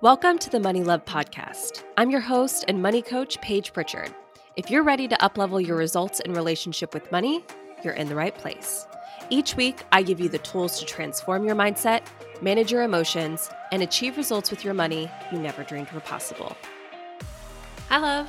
Welcome to the Money Love Podcast. I'm your host and money coach, Paige Pritchard. If you're ready to uplevel your results in relationship with money, you're in the right place. Each week, I give you the tools to transform your mindset, manage your emotions, and achieve results with your money you never dreamed were possible. Hi, love.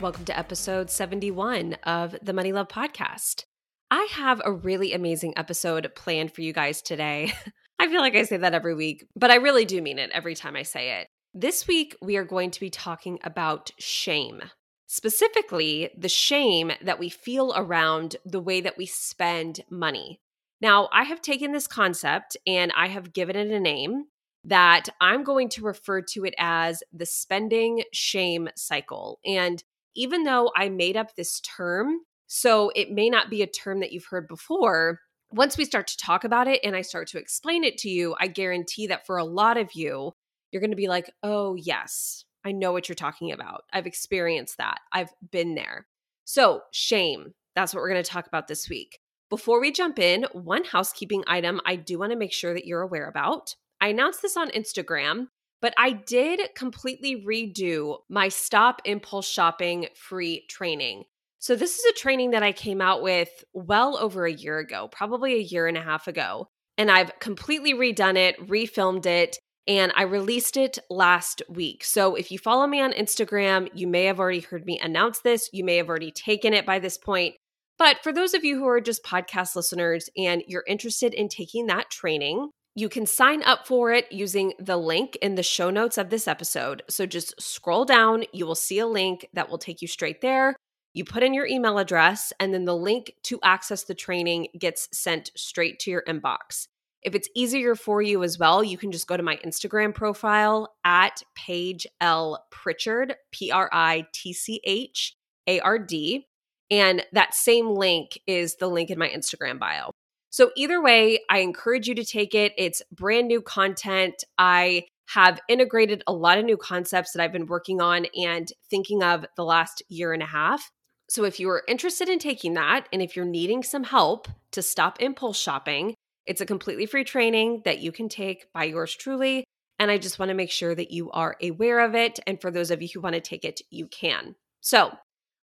Welcome to episode 71 of the Money Love Podcast. I have a really amazing episode planned for you guys today. I feel like I say that every week, but I really do mean it every time I say it. This week, we are going to be talking about shame, specifically the shame that we feel around the way that we spend money. Now, I have taken this concept and I have given it a name that I'm going to refer to it as the spending shame cycle. And even though I made up this term, so it may not be a term that you've heard before, once we start to talk about it and I start to explain it to you, I guarantee that for a lot of you, you're going to be like, oh, yes, I know what you're talking about. I've experienced that. I've been there. So, shame. That's what we're going to talk about this week. Before we jump in, one housekeeping item I do want to make sure that you're aware about. I announced this on Instagram, but I did completely redo my Stop Impulse Shopping free training. So, this is a training that I came out with well over a year ago, probably a year and a half ago. And I've completely redone it, refilmed it, and I released it last week. So, if you follow me on Instagram, you may have already heard me announce this. You may have already taken it by this point. But for those of you who are just podcast listeners and you're interested in taking that training, you can sign up for it using the link in the show notes of this episode. So just scroll down, you will see a link that will take you straight there. You put in your email address, and then the link to access the training gets sent straight to your inbox. If it's easier for you as well, you can just go to my Instagram profile at Paige L. Pritchard, P R I T C H A R D. And that same link is the link in my Instagram bio. So, either way, I encourage you to take it. It's brand new content. I have integrated a lot of new concepts that I've been working on and thinking of the last year and a half. So, if you are interested in taking that, and if you're needing some help to stop impulse shopping, it's a completely free training that you can take by yours truly. And I just want to make sure that you are aware of it. And for those of you who want to take it, you can. So,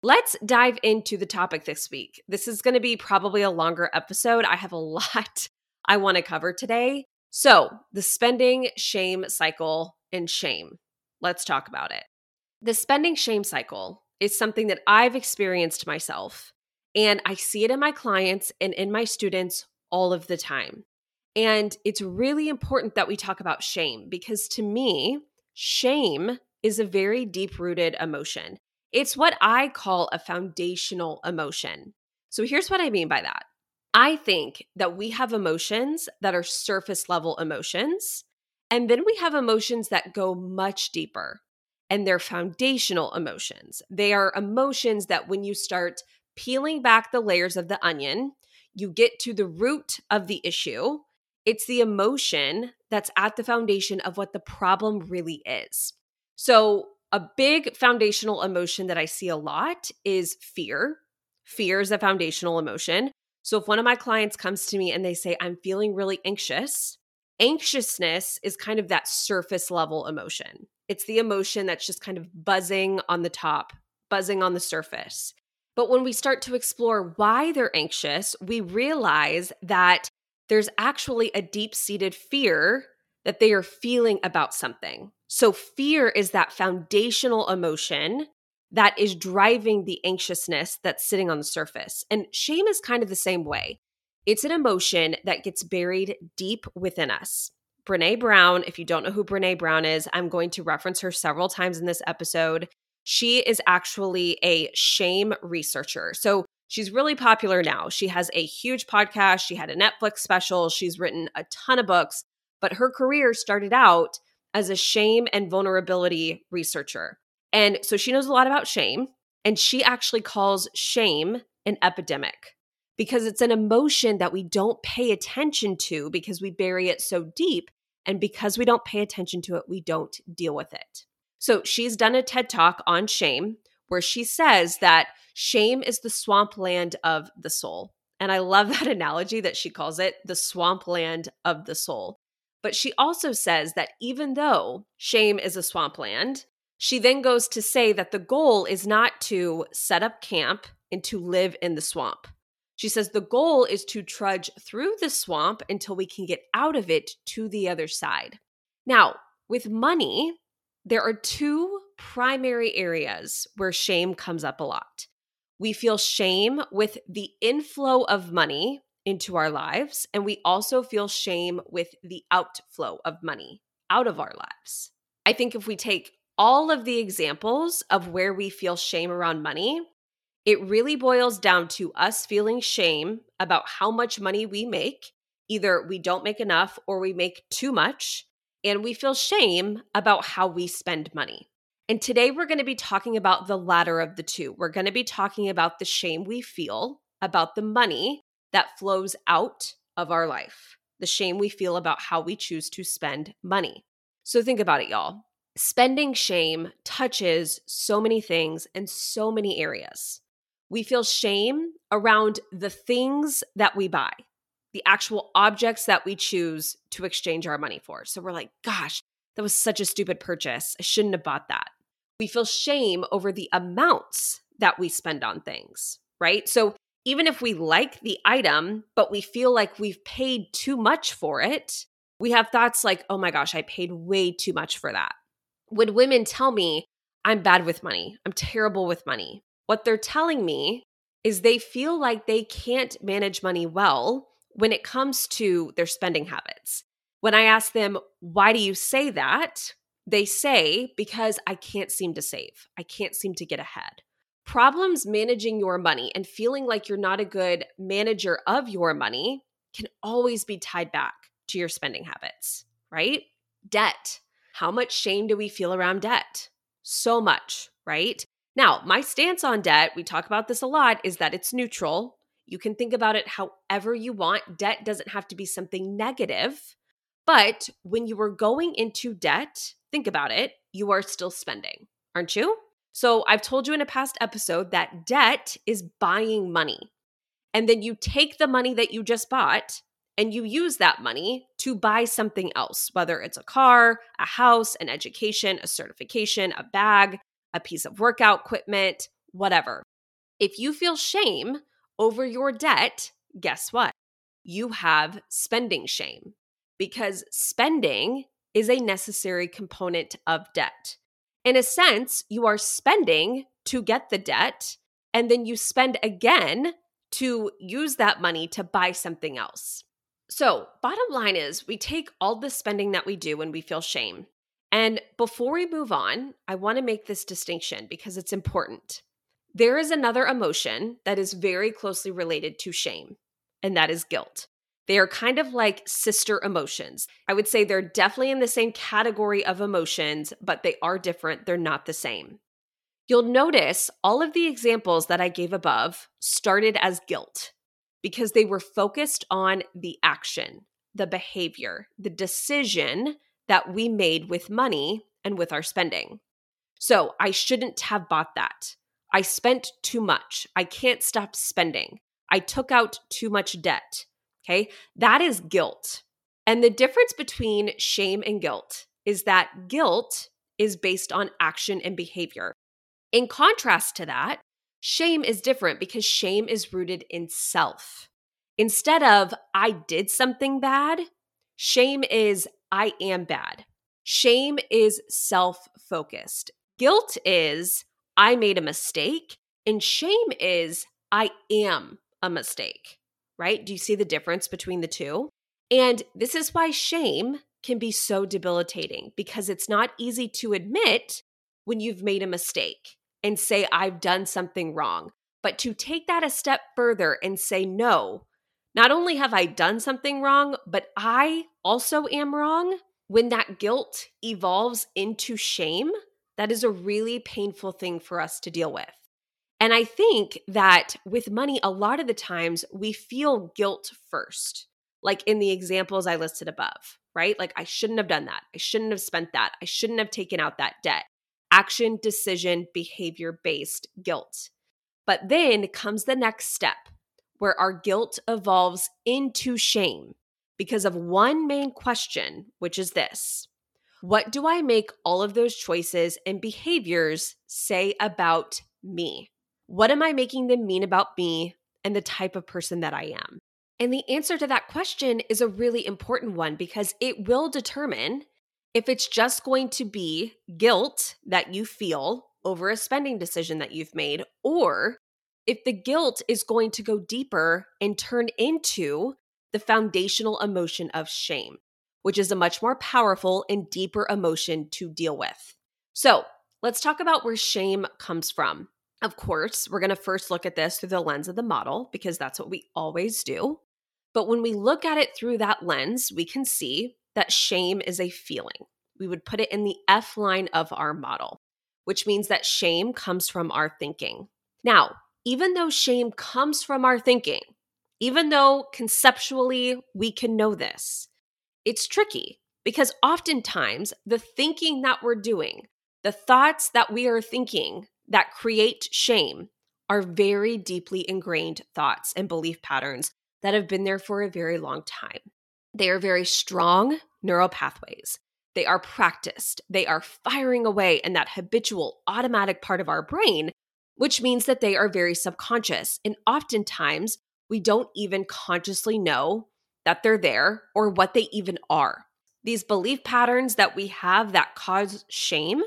let's dive into the topic this week. This is going to be probably a longer episode. I have a lot I want to cover today. So, the spending shame cycle and shame. Let's talk about it. The spending shame cycle is something that I've experienced myself. And I see it in my clients and in my students all of the time. And it's really important that we talk about shame because to me, shame is a very deep rooted emotion. It's what I call a foundational emotion. So here's what I mean by that I think that we have emotions that are surface level emotions, and then we have emotions that go much deeper and they're foundational emotions. They are emotions that when you start peeling back the layers of the onion, you get to the root of the issue. It's the emotion that's at the foundation of what the problem really is. So, a big foundational emotion that I see a lot is fear. Fear is a foundational emotion. So, if one of my clients comes to me and they say, I'm feeling really anxious, anxiousness is kind of that surface level emotion. It's the emotion that's just kind of buzzing on the top, buzzing on the surface. But when we start to explore why they're anxious, we realize that there's actually a deep seated fear that they are feeling about something. So, fear is that foundational emotion that is driving the anxiousness that's sitting on the surface. And shame is kind of the same way. It's an emotion that gets buried deep within us. Brene Brown, if you don't know who Brene Brown is, I'm going to reference her several times in this episode. She is actually a shame researcher. So she's really popular now. She has a huge podcast, she had a Netflix special, she's written a ton of books, but her career started out as a shame and vulnerability researcher. And so she knows a lot about shame, and she actually calls shame an epidemic because it's an emotion that we don't pay attention to because we bury it so deep. And because we don't pay attention to it, we don't deal with it. So she's done a TED talk on shame where she says that shame is the swampland of the soul. And I love that analogy that she calls it the swampland of the soul. But she also says that even though shame is a swampland, she then goes to say that the goal is not to set up camp and to live in the swamp. She says the goal is to trudge through the swamp until we can get out of it to the other side. Now, with money, there are two primary areas where shame comes up a lot. We feel shame with the inflow of money into our lives, and we also feel shame with the outflow of money out of our lives. I think if we take all of the examples of where we feel shame around money, it really boils down to us feeling shame about how much money we make. Either we don't make enough or we make too much, and we feel shame about how we spend money. And today we're going to be talking about the latter of the two. We're going to be talking about the shame we feel about the money that flows out of our life, the shame we feel about how we choose to spend money. So think about it, y'all. Spending shame touches so many things and so many areas. We feel shame around the things that we buy, the actual objects that we choose to exchange our money for. So we're like, gosh, that was such a stupid purchase. I shouldn't have bought that. We feel shame over the amounts that we spend on things, right? So even if we like the item, but we feel like we've paid too much for it, we have thoughts like, oh my gosh, I paid way too much for that. When women tell me, I'm bad with money, I'm terrible with money, what they're telling me is they feel like they can't manage money well when it comes to their spending habits. When I ask them, why do you say that? They say, because I can't seem to save. I can't seem to get ahead. Problems managing your money and feeling like you're not a good manager of your money can always be tied back to your spending habits, right? Debt. How much shame do we feel around debt? So much, right? Now, my stance on debt, we talk about this a lot, is that it's neutral. You can think about it however you want. Debt doesn't have to be something negative. But when you are going into debt, think about it, you are still spending, aren't you? So I've told you in a past episode that debt is buying money. And then you take the money that you just bought and you use that money to buy something else, whether it's a car, a house, an education, a certification, a bag, a piece of workout equipment, whatever. If you feel shame over your debt, guess what? You have spending shame because spending is a necessary component of debt. In a sense, you are spending to get the debt, and then you spend again to use that money to buy something else. So, bottom line is, we take all the spending that we do when we feel shame. And before we move on, I want to make this distinction because it's important. There is another emotion that is very closely related to shame, and that is guilt. They are kind of like sister emotions. I would say they're definitely in the same category of emotions, but they are different. They're not the same. You'll notice all of the examples that I gave above started as guilt because they were focused on the action, the behavior, the decision that we made with money and with our spending. So I shouldn't have bought that. I spent too much. I can't stop spending. I took out too much debt. Okay. That is guilt. And the difference between shame and guilt is that guilt is based on action and behavior. In contrast to that, shame is different because shame is rooted in self. Instead of I did something bad, shame is I am bad. Shame is self focused. Guilt is I made a mistake, and shame is I am a mistake, right? Do you see the difference between the two? And this is why shame can be so debilitating because it's not easy to admit when you've made a mistake and say, I've done something wrong. But to take that a step further and say, no, not only have I done something wrong, but I also am wrong, when that guilt evolves into shame, that is a really painful thing for us to deal with. And I think that with money, a lot of the times we feel guilt first, like in the examples I listed above, right? Like, I shouldn't have done that. I shouldn't have spent that. I shouldn't have taken out that debt. Action, decision, behavior based guilt. But then comes the next step where our guilt evolves into shame because of one main question, which is this What do I make all of those choices and behaviors say about me? What am I making them mean about me and the type of person that I am? And the answer to that question is a really important one because it will determine if it's just going to be guilt that you feel over a spending decision that you've made, or if the guilt is going to go deeper and turn into the foundational emotion of shame, which is a much more powerful and deeper emotion to deal with. So let's talk about where shame comes from. Of course, we're going to first look at this through the lens of the model because that's what we always do. But when we look at it through that lens, we can see that shame is a feeling. We would put it in the F line of our model, which means that shame comes from our thinking. Now, even though shame comes from our thinking, even though conceptually we can know this, it's tricky because oftentimes the thinking that we're doing, the thoughts that we are thinking that create shame, are very deeply ingrained thoughts and belief patterns that have been there for a very long time. They are very strong neural pathways. They are practiced. They are firing away in that habitual automatic part of our brain, which means that they are very subconscious. And oftentimes, we don't even consciously know that they're there or what they even are. These belief patterns that we have that cause shame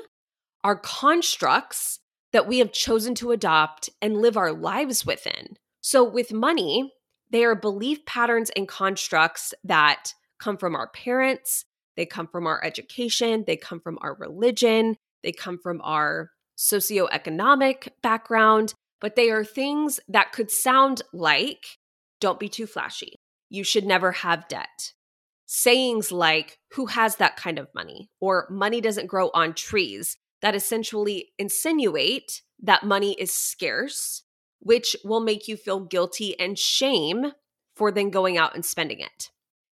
are constructs that we have chosen to adopt and live our lives within. So, with money, they are belief patterns and constructs that come from our parents, they come from our education, they come from our religion, they come from our socioeconomic background, but they are things that could sound like don't be too flashy. You should never have debt. Sayings like, who has that kind of money? Or money doesn't grow on trees, that essentially insinuate that money is scarce, which will make you feel guilty and shame for then going out and spending it.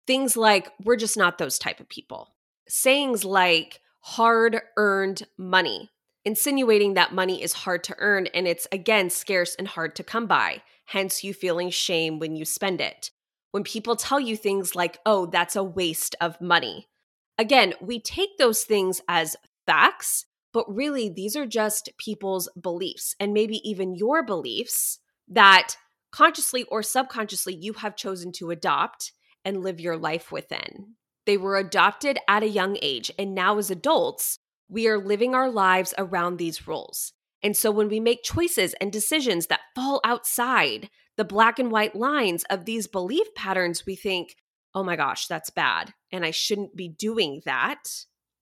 Things like, we're just not those type of people. Sayings like, hard earned money insinuating that money is hard to earn and it's again scarce and hard to come by, hence you feeling shame when you spend it. When people tell you things like, oh, that's a waste of money. Again, we take those things as facts, but really these are just people's beliefs and maybe even your beliefs that consciously or subconsciously you have chosen to adopt and live your life within. They were adopted at a young age, and now as adults, we are living our lives around these rules. And so when we make choices and decisions that fall outside the black and white lines of these belief patterns, we think, oh my gosh, that's bad. And I shouldn't be doing that,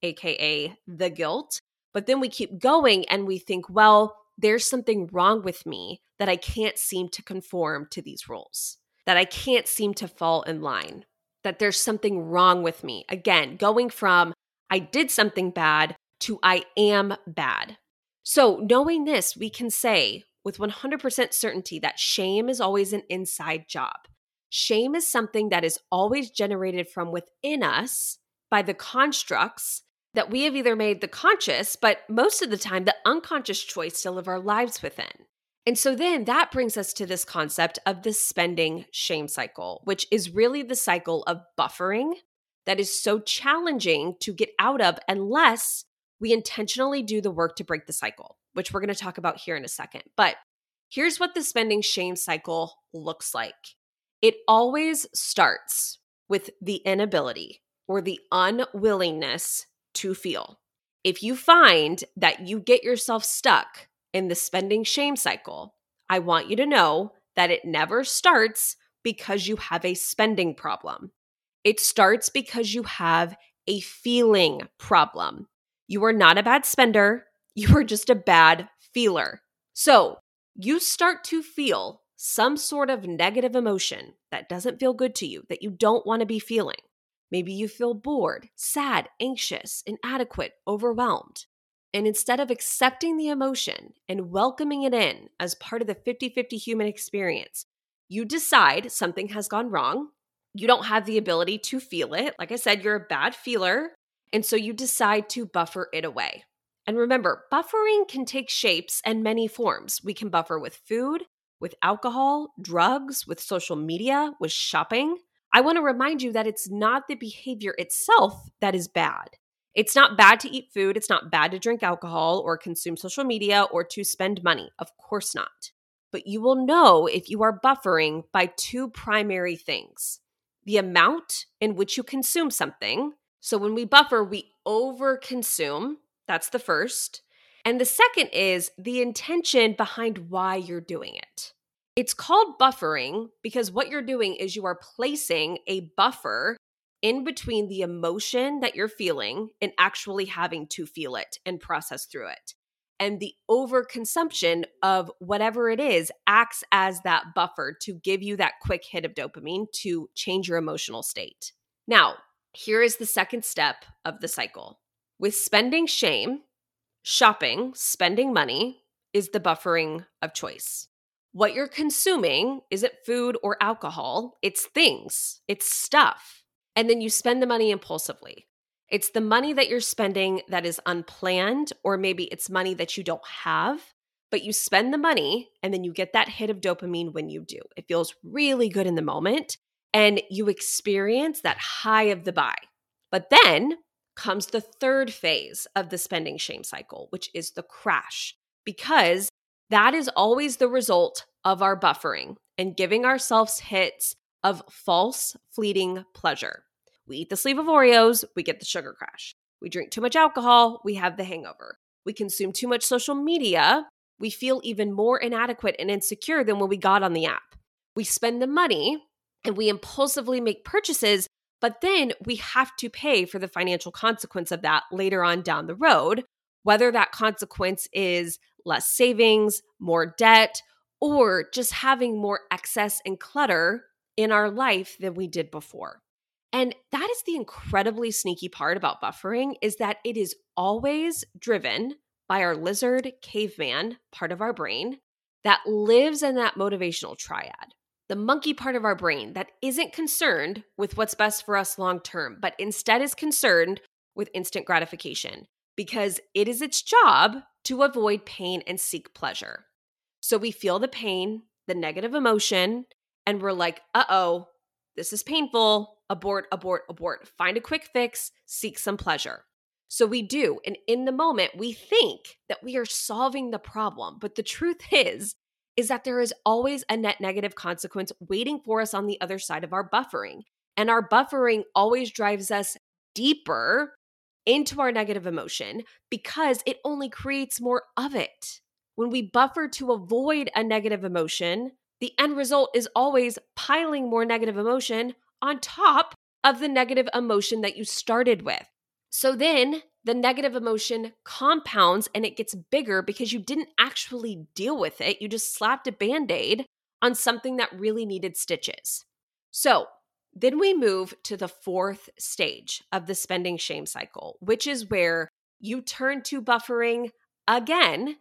AKA the guilt. But then we keep going and we think, well, there's something wrong with me that I can't seem to conform to these rules, that I can't seem to fall in line, that there's something wrong with me. Again, going from I did something bad to I am bad. So, knowing this, we can say with 100% certainty that shame is always an inside job. Shame is something that is always generated from within us by the constructs that we have either made the conscious, but most of the time, the unconscious choice to live our lives within. And so then that brings us to this concept of the spending shame cycle, which is really the cycle of buffering that is so challenging to get out of unless we intentionally do the work to break the cycle, which we're going to talk about here in a second. But here's what the spending shame cycle looks like it always starts with the inability or the unwillingness to feel. If you find that you get yourself stuck in the spending shame cycle, I want you to know that it never starts because you have a spending problem. It starts because you have a feeling problem. You are not a bad spender. You are just a bad feeler. So you start to feel some sort of negative emotion that doesn't feel good to you, that you don't want to be feeling. Maybe you feel bored, sad, anxious, inadequate, overwhelmed. And instead of accepting the emotion and welcoming it in as part of the 50 50 human experience, you decide something has gone wrong. You don't have the ability to feel it. Like I said, you're a bad feeler. And so you decide to buffer it away. And remember, buffering can take shapes and many forms. We can buffer with food, with alcohol, drugs, with social media, with shopping. I want to remind you that it's not the behavior itself that is bad. It's not bad to eat food. It's not bad to drink alcohol or consume social media or to spend money. Of course not. But you will know if you are buffering by two primary things the amount in which you consume something. So when we buffer, we overconsume. That's the first. And the second is the intention behind why you're doing it. It's called buffering because what you're doing is you are placing a buffer in between the emotion that you're feeling and actually having to feel it and process through it. And the overconsumption of whatever it is acts as that buffer to give you that quick hit of dopamine to change your emotional state. Now, here is the second step of the cycle. With spending shame, shopping, spending money is the buffering of choice. What you're consuming, isn't food or alcohol? It's things, it's stuff. And then you spend the money impulsively. It's the money that you're spending that is unplanned, or maybe it's money that you don't have, but you spend the money and then you get that hit of dopamine when you do. It feels really good in the moment and you experience that high of the buy. But then comes the third phase of the spending shame cycle, which is the crash, because that is always the result of our buffering and giving ourselves hits of false, fleeting pleasure. We eat the sleeve of Oreos, we get the sugar crash. We drink too much alcohol, we have the hangover. We consume too much social media, we feel even more inadequate and insecure than when we got on the app. We spend the money and we impulsively make purchases, but then we have to pay for the financial consequence of that later on down the road, whether that consequence is less savings, more debt, or just having more excess and clutter in our life than we did before. And that is the incredibly sneaky part about buffering is that it is always driven by our lizard caveman part of our brain that lives in that motivational triad. The monkey part of our brain that isn't concerned with what's best for us long term, but instead is concerned with instant gratification because it is its job to avoid pain and seek pleasure. So we feel the pain, the negative emotion, and we're like, uh oh, this is painful abort, abort, abort. Find a quick fix, seek some pleasure. So we do. And in the moment, we think that we are solving the problem. But the truth is, is that there is always a net negative consequence waiting for us on the other side of our buffering. And our buffering always drives us deeper into our negative emotion because it only creates more of it. When we buffer to avoid a negative emotion, the end result is always piling more negative emotion on top of the negative emotion that you started with. So then the negative emotion compounds and it gets bigger because you didn't actually deal with it. You just slapped a band aid on something that really needed stitches. So then we move to the fourth stage of the spending shame cycle, which is where you turn to buffering again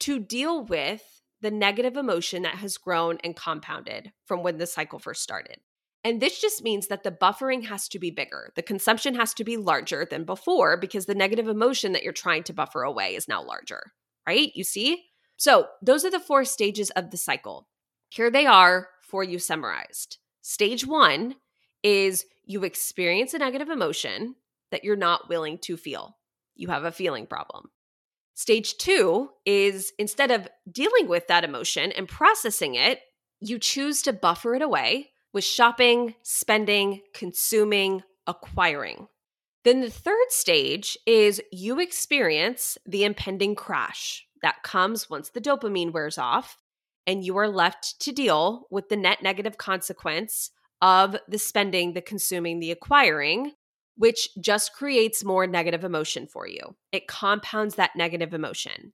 to deal with the negative emotion that has grown and compounded from when the cycle first started. And this just means that the buffering has to be bigger. The consumption has to be larger than before because the negative emotion that you're trying to buffer away is now larger, right? You see? So, those are the four stages of the cycle. Here they are for you summarized. Stage one is you experience a negative emotion that you're not willing to feel. You have a feeling problem. Stage two is instead of dealing with that emotion and processing it, you choose to buffer it away with shopping, spending, consuming, acquiring. Then the third stage is you experience the impending crash that comes once the dopamine wears off, and you are left to deal with the net negative consequence of the spending, the consuming, the acquiring, which just creates more negative emotion for you. It compounds that negative emotion.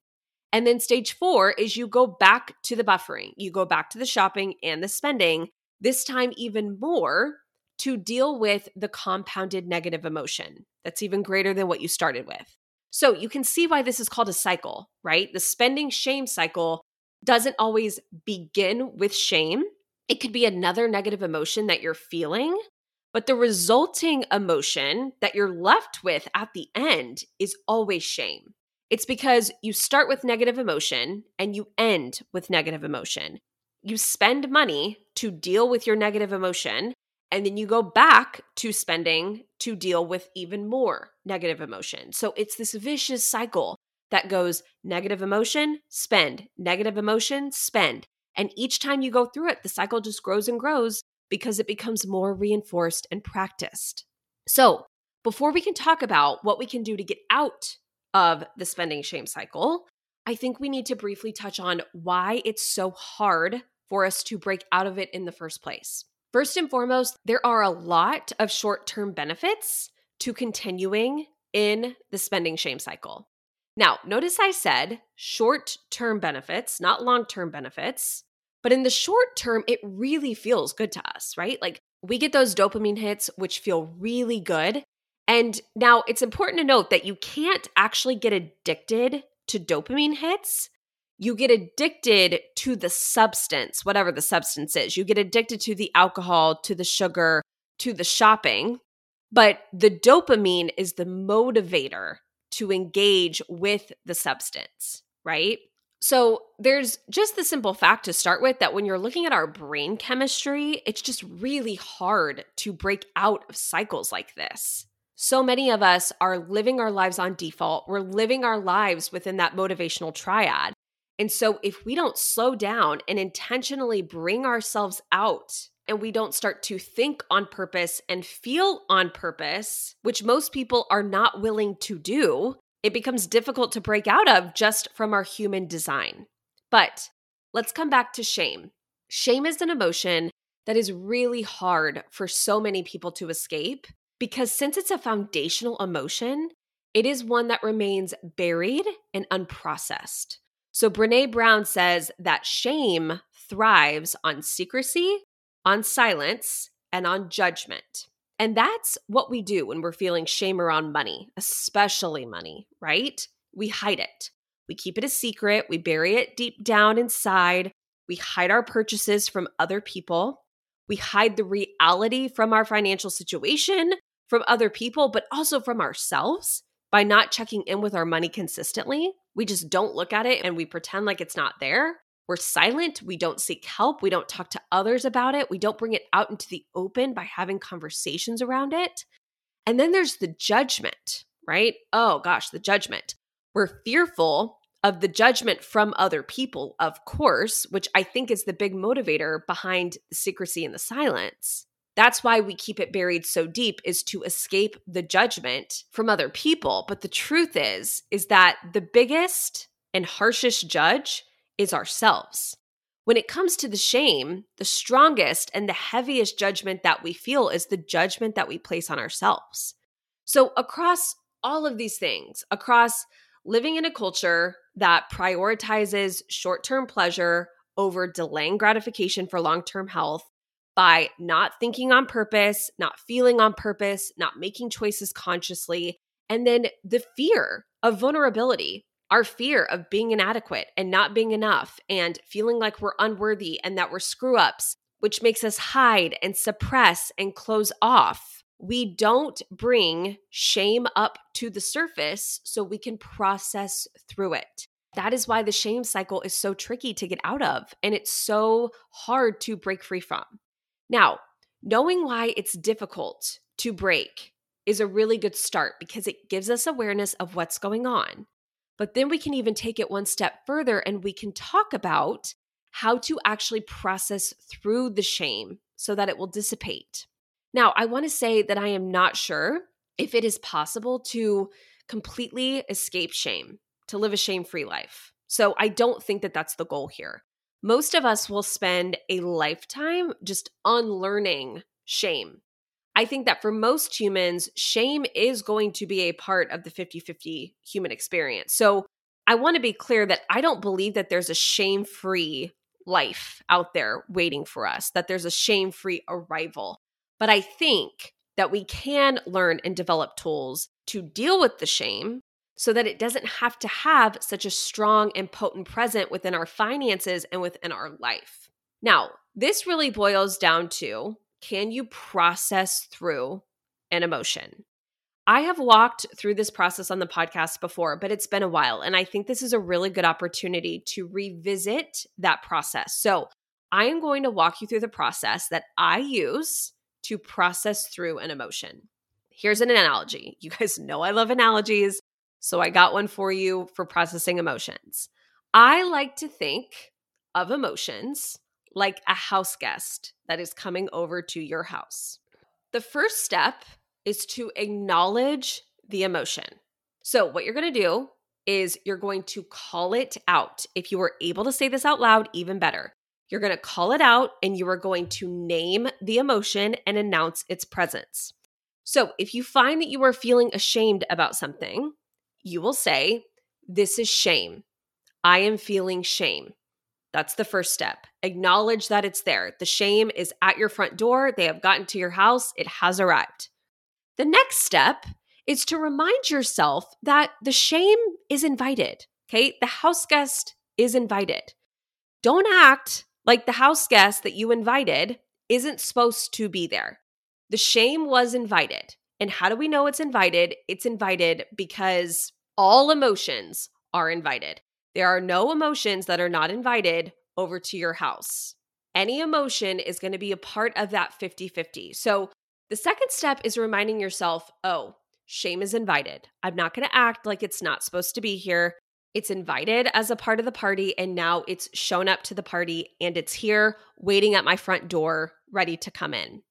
And then stage four is you go back to the buffering, you go back to the shopping and the spending, this time even more to deal with the compounded negative emotion that's even greater than what you started with. So you can see why this is called a cycle, right? The spending shame cycle doesn't always begin with shame. It could be another negative emotion that you're feeling, but the resulting emotion that you're left with at the end is always shame. It's because you start with negative emotion and you end with negative emotion you spend money to deal with your negative emotion And then you go back to spending to deal with even more negative emotion. So it's this vicious cycle that goes negative emotion, spend, negative emotion, spend. And each time you go through it, the cycle just grows and grows because it becomes more reinforced and practiced. So, before we can talk about what we can do to get out of the spending shame cycle, I think we need to briefly touch on why it's so hard for us to break out of it in the first place. First and foremost, there are a lot of short term benefits to continuing in the spending shame cycle. Now, notice I said short term benefits, not long term benefits. But in the short term, it really feels good to us, right? Like we get those dopamine hits, which feel really good. And now it's important to note that you can't actually get addicted to dopamine hits. You get addicted to the substance, whatever the substance is. You get addicted to the alcohol, to the sugar, to the shopping. But the dopamine is the motivator to engage with the substance, right? So, there's just the simple fact to start with that when you're looking at our brain chemistry, it's just really hard to break out of cycles like this. So many of us are living our lives on default. We're living our lives within that motivational triad. And so, if we don't slow down and intentionally bring ourselves out and we don't start to think on purpose and feel on purpose, which most people are not willing to do, it becomes difficult to break out of just from our human design. But let's come back to shame. Shame is an emotion that is really hard for so many people to escape because since it's a foundational emotion, it is one that remains buried and unprocessed. So Brene Brown says that shame thrives on secrecy, on silence, and on judgment. And that's what we do when we're feeling shame around money, especially money, right? We hide it. We keep it a secret. We bury it deep down inside. We hide our purchases from other people. We hide the reality from our financial situation, from other people, but also from ourselves by not checking in with our money consistently. We just don't look at it and we pretend like it's not there. We're silent. We don't seek help. We don't talk to others about it. We don't bring it out into the open by having conversations around it. And then there's the judgment, right? Oh gosh, the judgment. We're fearful of the judgment from other people, of course, which I think is the big motivator behind the secrecy and the silence. That's why we keep it buried so deep is to escape the judgment from other people. But the truth is is that the biggest and harshest judge is ourselves. When it comes to the shame, the strongest and the heaviest judgment that we feel is the judgment that we place on ourselves. So, across all of these things, across living in a culture that prioritizes short term pleasure over delaying gratification for long term health, by not thinking on purpose, not feeling on purpose, not making choices consciously, and then the fear of vulnerability our fear of being inadequate and not being enough and feeling like we're unworthy and that we're screw ups, which makes us hide and suppress and close off. We don't bring shame up to the surface so we can process through it. That is why the shame cycle is so tricky to get out of and it's so hard to break free from. Now, knowing why it's difficult to break is a really good start because it gives us awareness of what's going on. But then we can even take it one step further and we can talk about how to actually process through the shame so that it will dissipate. Now, I want to say that I am not sure if it is possible to completely escape shame, to live a shame free life. So I don't think that that's the goal here. Most of us will spend a lifetime just unlearning shame I think that for most humans, shame is going to be a part of the 50 50 human experience. So I want to be clear that I don't believe that there's a shame free life out there waiting for us, that there's a shame free arrival. But I think that we can learn and develop tools to deal with the shame so that it doesn't have to have such a strong and potent present within our finances and within our life. Now, this really boils down to can you process through an emotion? I have walked through this process on the podcast before, but it's been a while. And I think this is a really good opportunity to revisit that process. So I am going to walk you through the process that I use to process through an emotion. Here's an analogy. You guys know I love analogies, so I got one for you for processing emotions. I like to think of emotions like a house guest that is coming over to your house. The first step is to acknowledge the emotion. So, what you're going to do is you're going to call it out. If you are able to say this out loud, even better. You're going to call it out and you are going to name the emotion and announce its presence. So, if you find that you are feeling ashamed about something, you will say, This is shame. I am feeling shame. That's the first step. Acknowledge that it's there. The shame is at your front door. They have gotten to your house. It has arrived. The next step is to remind yourself that the shame is invited. Okay. The house guest is invited. Don't act like the house guest that you invited isn't supposed to be there. The shame was invited. And how do we know it's invited? It's invited because all emotions are invited. There are no emotions that are not invited over to your house. Any emotion is going to be a part of that 50 50. So the second step is reminding yourself oh, Shame is invited. I'm not going to act like it's not supposed to be here. It's invited as a part of the party, and now it's shown up to the party and it's here waiting at my front door, ready to come in.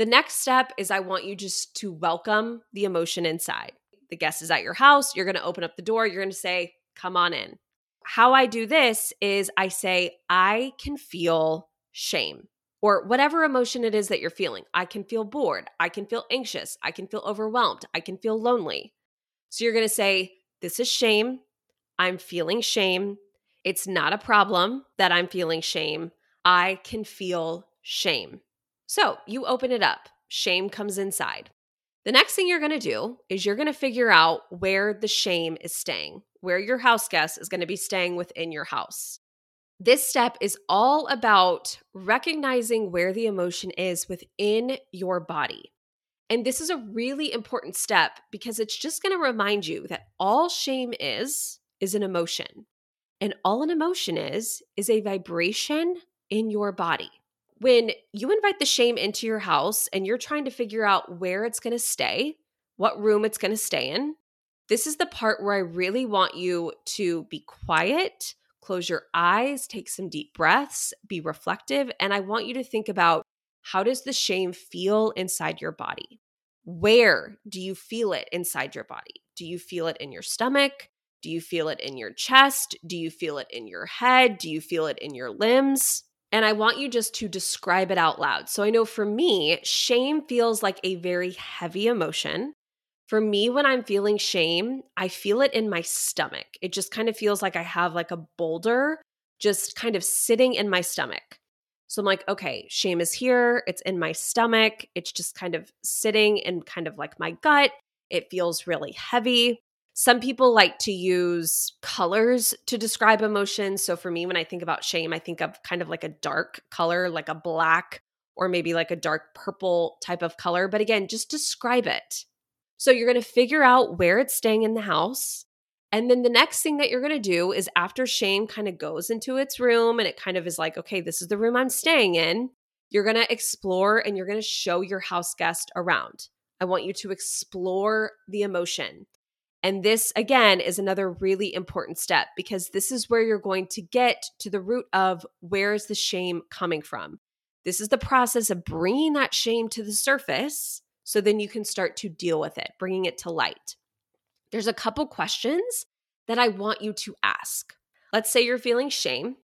The next step is I want you just to welcome the emotion inside. The guest is at your house. You're going to open up the door. You're going to say, Come on in. How I do this is I say, I can feel shame or whatever emotion it is that you're feeling. I can feel bored. I can feel anxious. I can feel overwhelmed. I can feel lonely. So you're going to say, This is shame. I'm feeling shame. It's not a problem that I'm feeling shame. I can feel shame. So you open it up. Shame comes inside. The next thing you're going to do is you're going to figure out where the shame is staying, where your house guest is going to be staying within your house. This step is all about recognizing where the emotion is within your body. And this is a really important step because it's just going to remind you that all shame is, is an emotion. And all an emotion is, is a vibration in your body. When you invite the shame into your house and you're trying to figure out where it's going to stay, what room it's going to stay in, this is the part where I really want you to be quiet close your eyes, take some deep breaths, be reflective. And I want you to think about how does the shame feel inside your body? Where do you feel it inside your body? Do you feel it in your stomach? Do you feel it in your chest? Do you feel it in your head? Do you feel it in your limbs? And I want you just to describe it out loud. So I know for me, shame feels like a very heavy emotion. For me, when I'm feeling shame, I feel it in my stomach. It just kind of feels like I have like a boulder just kind of sitting in my stomach. So I'm like, okay, shame is here. It's in my stomach. It's just kind of sitting in kind of like my gut. It feels really heavy. Some people like to use colors to describe emotions. So for me, when I think about shame, I think of kind of like a dark color, like a black or maybe like a dark purple type of color. But again, just describe it. So you're going to figure out where it's staying in the house. And then the next thing that you're going to do is after shame kind of goes into its room and it kind of is like, okay, this is the room I'm staying in, you're going to explore and you're going to show your house guest around. I want you to explore the emotion. And this, again, is another really important step because this is where you're going to get to the root of where is the shame coming from. This is the process of bringing that shame to the surface so then you can start to deal with it, bringing it to light. There's a couple questions that I want you to ask. Let's say you're feeling shame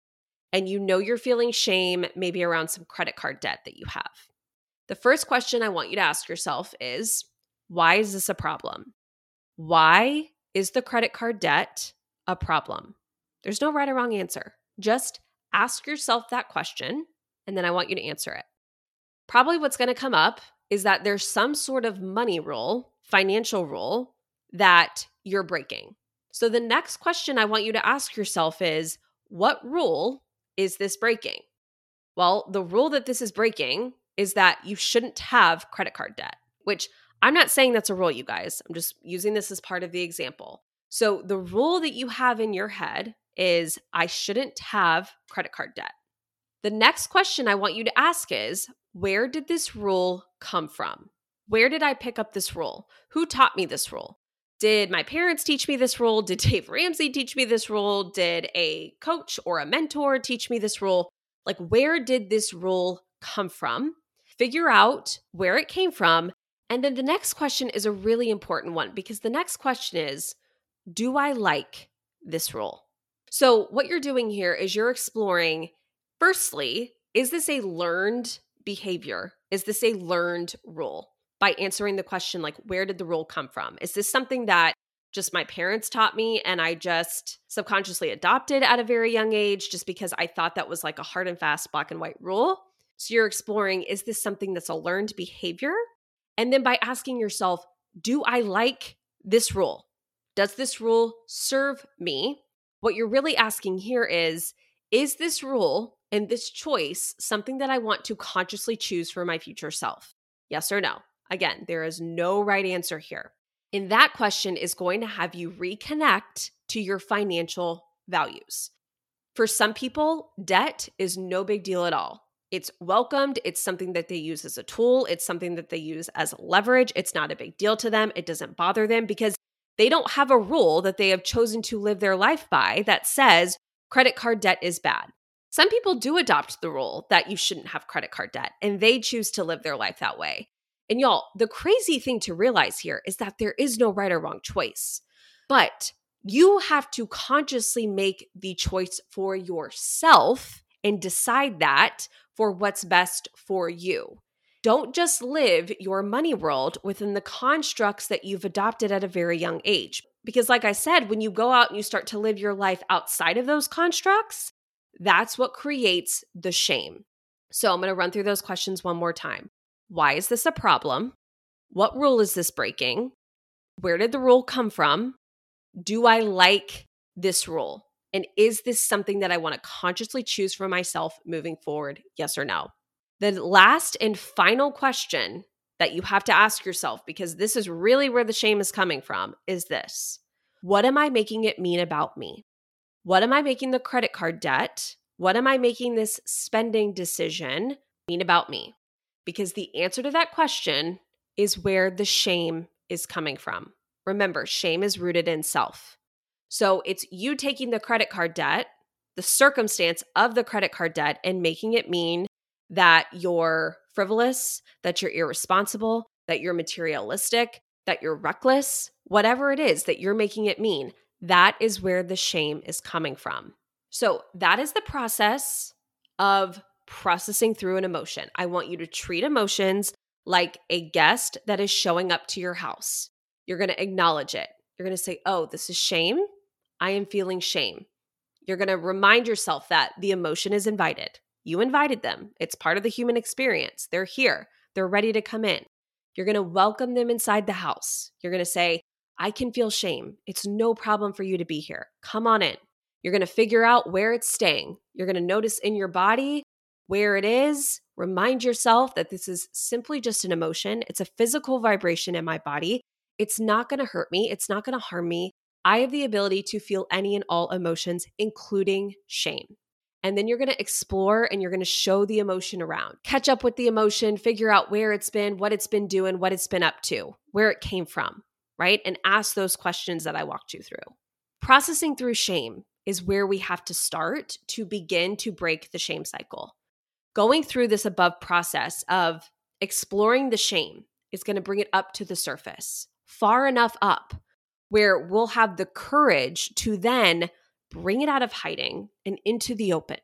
and you know you're feeling shame maybe around some credit card debt that you have. The first question I want you to ask yourself is why is this a problem? Why is the credit card debt a problem? There's no right or wrong answer. Just ask yourself that question, and then I want you to answer it. Probably what's going to come up is that there's some sort of money rule, financial rule that you're breaking. So the next question I want you to ask yourself is what rule is this breaking? Well, the rule that this is breaking is that you shouldn't have credit card debt, which I'm not saying that's a rule, you guys. I'm just using this as part of the example. So the rule that you have in your head is I shouldn't have credit card debt. The next question I want you to ask is where did this rule come from? Where did I pick up this rule? Who taught me this rule? Did my parents teach me this rule? Did Dave Ramsey teach me this rule? Did a coach or a mentor teach me this rule? Like, where did this rule come from? Figure out where it came from. And then the next question is a really important one because the next question is Do I like this rule? So, what you're doing here is you're exploring firstly, is this a learned behavior? Is this a learned rule? By answering the question, like, where did the rule come from? Is this something that just my parents taught me and I just subconsciously adopted at a very young age just because I thought that was like a hard and fast black and white rule? So you're exploring is this something that's a learned behavior? And then by asking yourself, do I like this rule? Does this rule serve me? What you're really asking here is is this rule and this choice something that I want to consciously choose for my future self? Yes or no? Again, there is no right answer here. And that question is going to have you reconnect to your financial values. For some people, debt is no big deal at all. It's welcomed. It's something that they use as a tool. It's something that they use as leverage. It's not a big deal to them. It doesn't bother them because they don't have a rule that they have chosen to live their life by that says credit card debt is bad. Some people do adopt the rule that you shouldn't have credit card debt and they choose to live their life that way. And y'all, the crazy thing to realize here is that there is no right or wrong choice, but you have to consciously make the choice for yourself and decide that for what's best for you. Don't just live your money world within the constructs that you've adopted at a very young age. Because, like I said, when you go out and you start to live your life outside of those constructs, that's what creates the shame. So, I'm going to run through those questions one more time. Why is this a problem? What rule is this breaking? Where did the rule come from? Do I like this rule? And is this something that I want to consciously choose for myself moving forward? Yes or no? The last and final question that you have to ask yourself, because this is really where the shame is coming from, is this What am I making it mean about me? What am I making the credit card debt? What am I making this spending decision mean about me? because the answer to that question is where the shame is coming from. Remember, shame is rooted in self. So it's you taking the credit card debt, the circumstance of the credit card debt, and making it mean that you're frivolous, that you're irresponsible, that you're materialistic, that you're reckless, whatever it is that you're making it mean. That is where the shame is coming from. So that is the process of processing through an emotion. I want you to treat emotions like a guest that is showing up to your house. You're going to acknowledge it. You're going to say, Oh, this is shame. I am feeling shame. You're going to remind yourself that the emotion is invited. You invited them, it's part of the human experience. They're here, they're ready to come in. You're going to welcome them inside the house. You're going to say, I can feel shame. It's no problem for you to be here. Come on in. You're going to figure out where it's staying. You're going to notice in your body where it is. Remind yourself that this is simply just an emotion. It's a physical vibration in my body. It's not going to hurt me. It's not going to harm me. I have the ability to feel any and all emotions, including shame. And then you're going to explore and you're going to show the emotion around. Catch up with the emotion, figure out where it's been, what it's been doing, what it's been up to, where it came from, right? And ask those questions that I walked you through. Processing through shame is where we have to start to begin to break the shame cycle going through this above process of exploring the shame is going to bring it up to the surface, far enough up where we'll have the courage to then bring it out of hiding and into the open,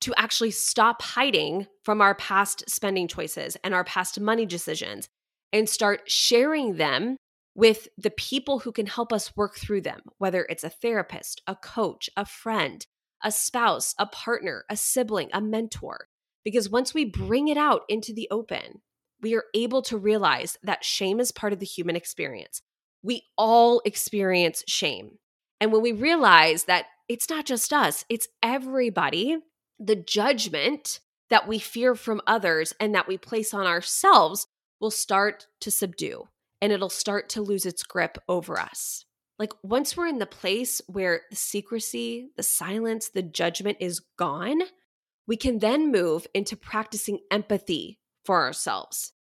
to actually stop hiding from our past spending choices and our past money decisions and start sharing them with the people who can help us work through them, whether it's a therapist, a coach, a friend, a spouse, a partner, a sibling, a mentor. Because once we bring it out into the open, we are able to realize that shame is part of the human experience. We all experience shame. And when we realize that it's not just us, it's everybody, the judgment that we fear from others and that we place on ourselves will start to subdue and it'll start to lose its grip over us. Like once we're in the place where the secrecy, the silence, the judgment is gone, we can then move into practicing empathy for ourselves.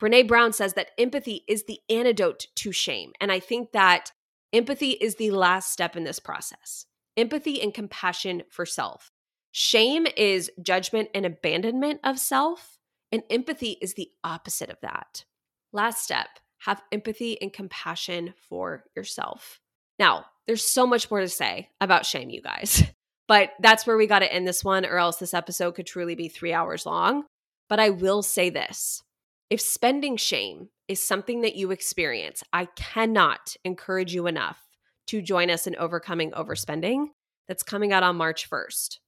Brene Brown says that empathy is the antidote to shame. And I think that empathy is the last step in this process empathy and compassion for self. Shame is judgment and abandonment of self, and empathy is the opposite of that. Last step have empathy and compassion for yourself. Now, there's so much more to say about shame, you guys, but that's where we got to end this one, or else this episode could truly be three hours long. But I will say this if spending shame is something that you experience, I cannot encourage you enough to join us in Overcoming Overspending that's coming out on March 1st.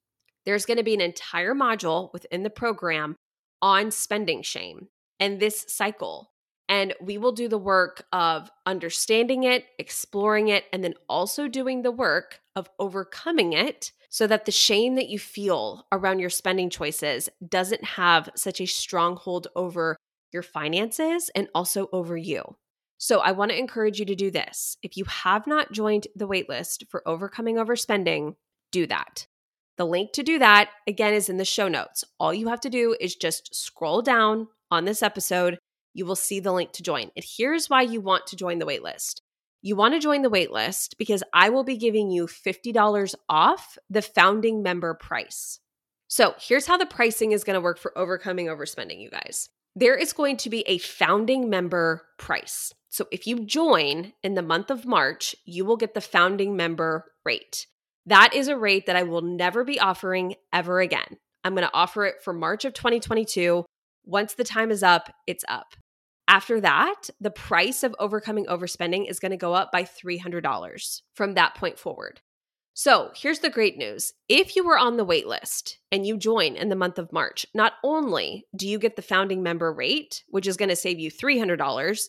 There's going to be an entire module within the program on spending shame and this cycle. And we will do the work of understanding it, exploring it, and then also doing the work of overcoming it so that the shame that you feel around your spending choices doesn't have such a stronghold over your finances and also over you. So, I want to encourage you to do this. If you have not joined the waitlist for overcoming overspending, do that. The link to do that, again, is in the show notes. All you have to do is just scroll down on this episode. You will see the link to join. And here's why you want to join the waitlist. You want to join the waitlist because I will be giving you $50 off the founding member price. So, here's how the pricing is going to work for overcoming overspending, you guys there is going to be a founding member price. So if you join in the month of March, you will get the founding member rate. That is a rate that I will never be offering ever again. I'm going to offer it for March of 2022. Once the time is up, it's up. After that, the price of overcoming overspending is going to go up by $300 from that point forward. So here's the great news. If you were on the wait list and you join in the month of March, not only do you get the founding member rate, which is going to save you $300,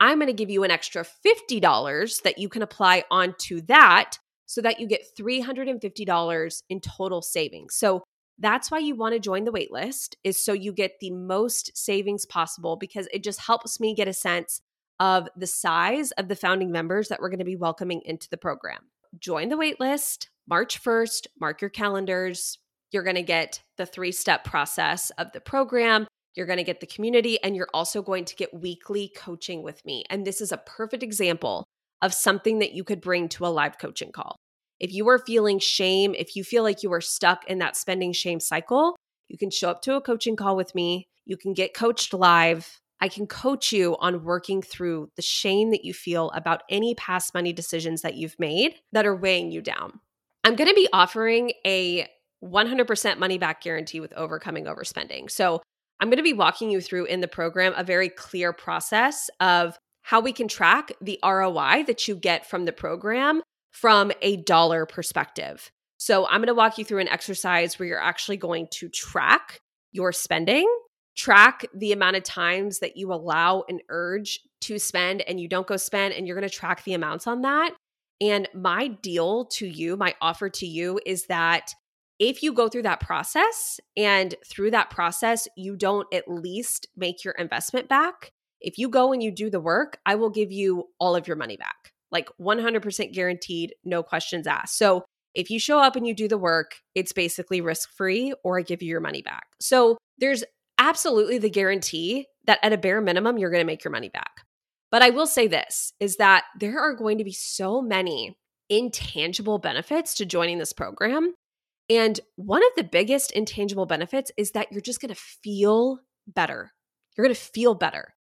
I'm going to give you an extra $50 that you can apply onto that so that you get $350 in total savings. So that's why you want to join the wait list is so you get the most savings possible because it just helps me get a sense of the size of the founding members that we're going to be welcoming into the program join the waitlist March 1st, mark your calendars. You're going to get the three step process of the program. You're going to get the community, and you're also going to get weekly coaching with me. And this is a perfect example of something that you could bring to a live coaching call. If you are feeling shame, if you feel like you are stuck in that spending shame cycle, you can show up to a coaching call with me. You can get coached live. I can coach you on working through the shame that you feel about any past money decisions that you've made that are weighing you down. I'm going to be offering a 100% money back guarantee with overcoming overspending. So, I'm going to be walking you through in the program a very clear process of how we can track the ROI that you get from the program from a dollar perspective. So, I'm going to walk you through an exercise where you're actually going to track your spending track the amount of times that you allow an urge to spend and you don't go spend and you're going to track the amounts on that. And my deal to you my offer to you is that if you go through that process and through that process you don't at least make your investment back if you go and you do the work i will give you all of your money back. Like 100% guaranteed no questions asked. So if you show up and you do the work, it's basically risk free or I give you your money back. So there's absolutely the guarantee that at a bare minimum, you're going to make your money back. But I will say this is that there are going to be so many intangible benefits to joining this program. And one of the biggest intangible benefits is that you're just going to feel better. You're going to feel better.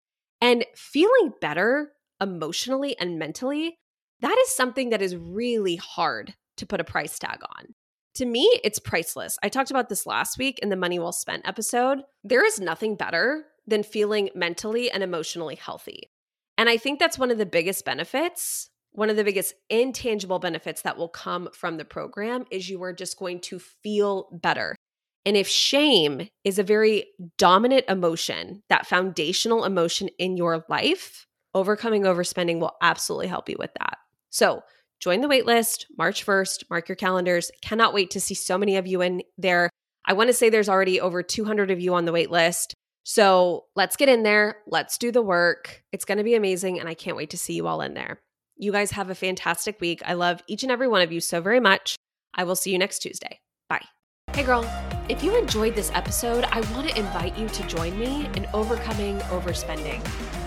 And feeling better emotionally and mentally, that is something that is really hard to put a price tag on. To me, it's priceless. I talked about this last week in the Money Well Spent episode. There is nothing better than feeling mentally and emotionally healthy. And I think that's one of the biggest benefits, one of the biggest intangible benefits that will come from the program is you are just going to feel better. And if shame is a very dominant emotion, that foundational emotion in your life, overcoming overspending will absolutely help you with that. So, join the waitlist March 1st. Mark your calendars. Cannot wait to see so many of you in there. I want to say there's already over 200 of you on the waitlist. So let's get in there. Let's do the work. It's going to be amazing. And I can't wait to see you all in there. You guys have a fantastic week. I love each and every one of you so very much. I will see you next Tuesday. Bye. Hey, girl. If you enjoyed this episode, I want to invite you to join me in Overcoming Overspending.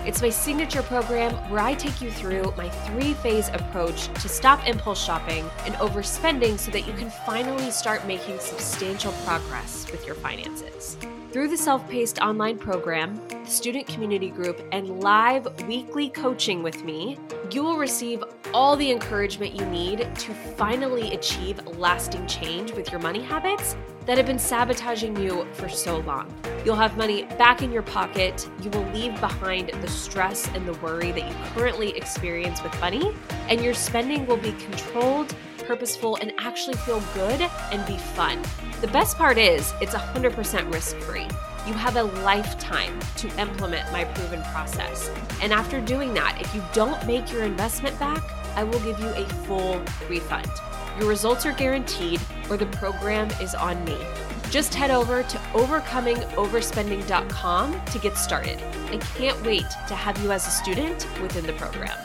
It's my signature program where I take you through my three phase approach to stop impulse shopping and overspending so that you can finally start making substantial progress with your finances. Through the self paced online program, the student community group, and live weekly coaching with me, you will receive all the encouragement you need to finally achieve lasting change with your money habits that have been sabotaging you for so long. You'll have money back in your pocket. You will leave behind the stress and the worry that you currently experience with money, and your spending will be controlled purposeful, and actually feel good and be fun. The best part is it's 100% risk free. You have a lifetime to implement my proven process. And after doing that, if you don't make your investment back, I will give you a full refund. Your results are guaranteed, or the program is on me. Just head over to overcomingoverspending.com to get started. I can't wait to have you as a student within the program.